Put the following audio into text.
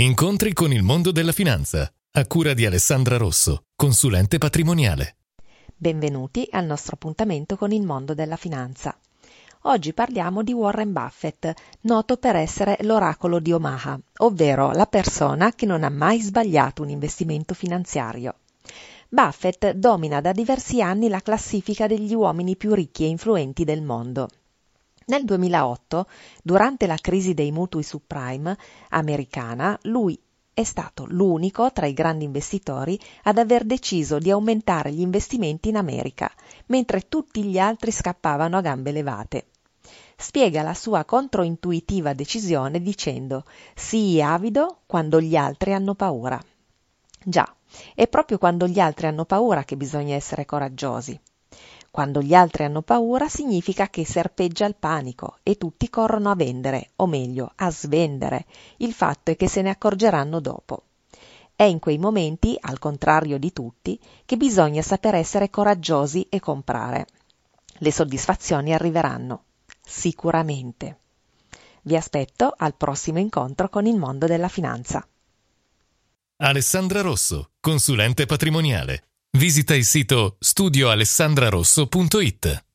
Incontri con il mondo della finanza, a cura di Alessandra Rosso, consulente patrimoniale. Benvenuti al nostro appuntamento con il mondo della finanza. Oggi parliamo di Warren Buffett, noto per essere l'oracolo di Omaha, ovvero la persona che non ha mai sbagliato un investimento finanziario. Buffett domina da diversi anni la classifica degli uomini più ricchi e influenti del mondo. Nel 2008, durante la crisi dei mutui subprime americana, lui è stato l'unico tra i grandi investitori ad aver deciso di aumentare gli investimenti in America, mentre tutti gli altri scappavano a gambe levate. Spiega la sua controintuitiva decisione dicendo sii avido quando gli altri hanno paura. Già, è proprio quando gli altri hanno paura che bisogna essere coraggiosi. Quando gli altri hanno paura significa che serpeggia il panico e tutti corrono a vendere, o meglio, a svendere. Il fatto è che se ne accorgeranno dopo. È in quei momenti, al contrario di tutti, che bisogna saper essere coraggiosi e comprare. Le soddisfazioni arriveranno. Sicuramente. Vi aspetto al prossimo incontro con il mondo della finanza. Alessandra Rosso, consulente patrimoniale Visita il sito studioalessandrarosso.it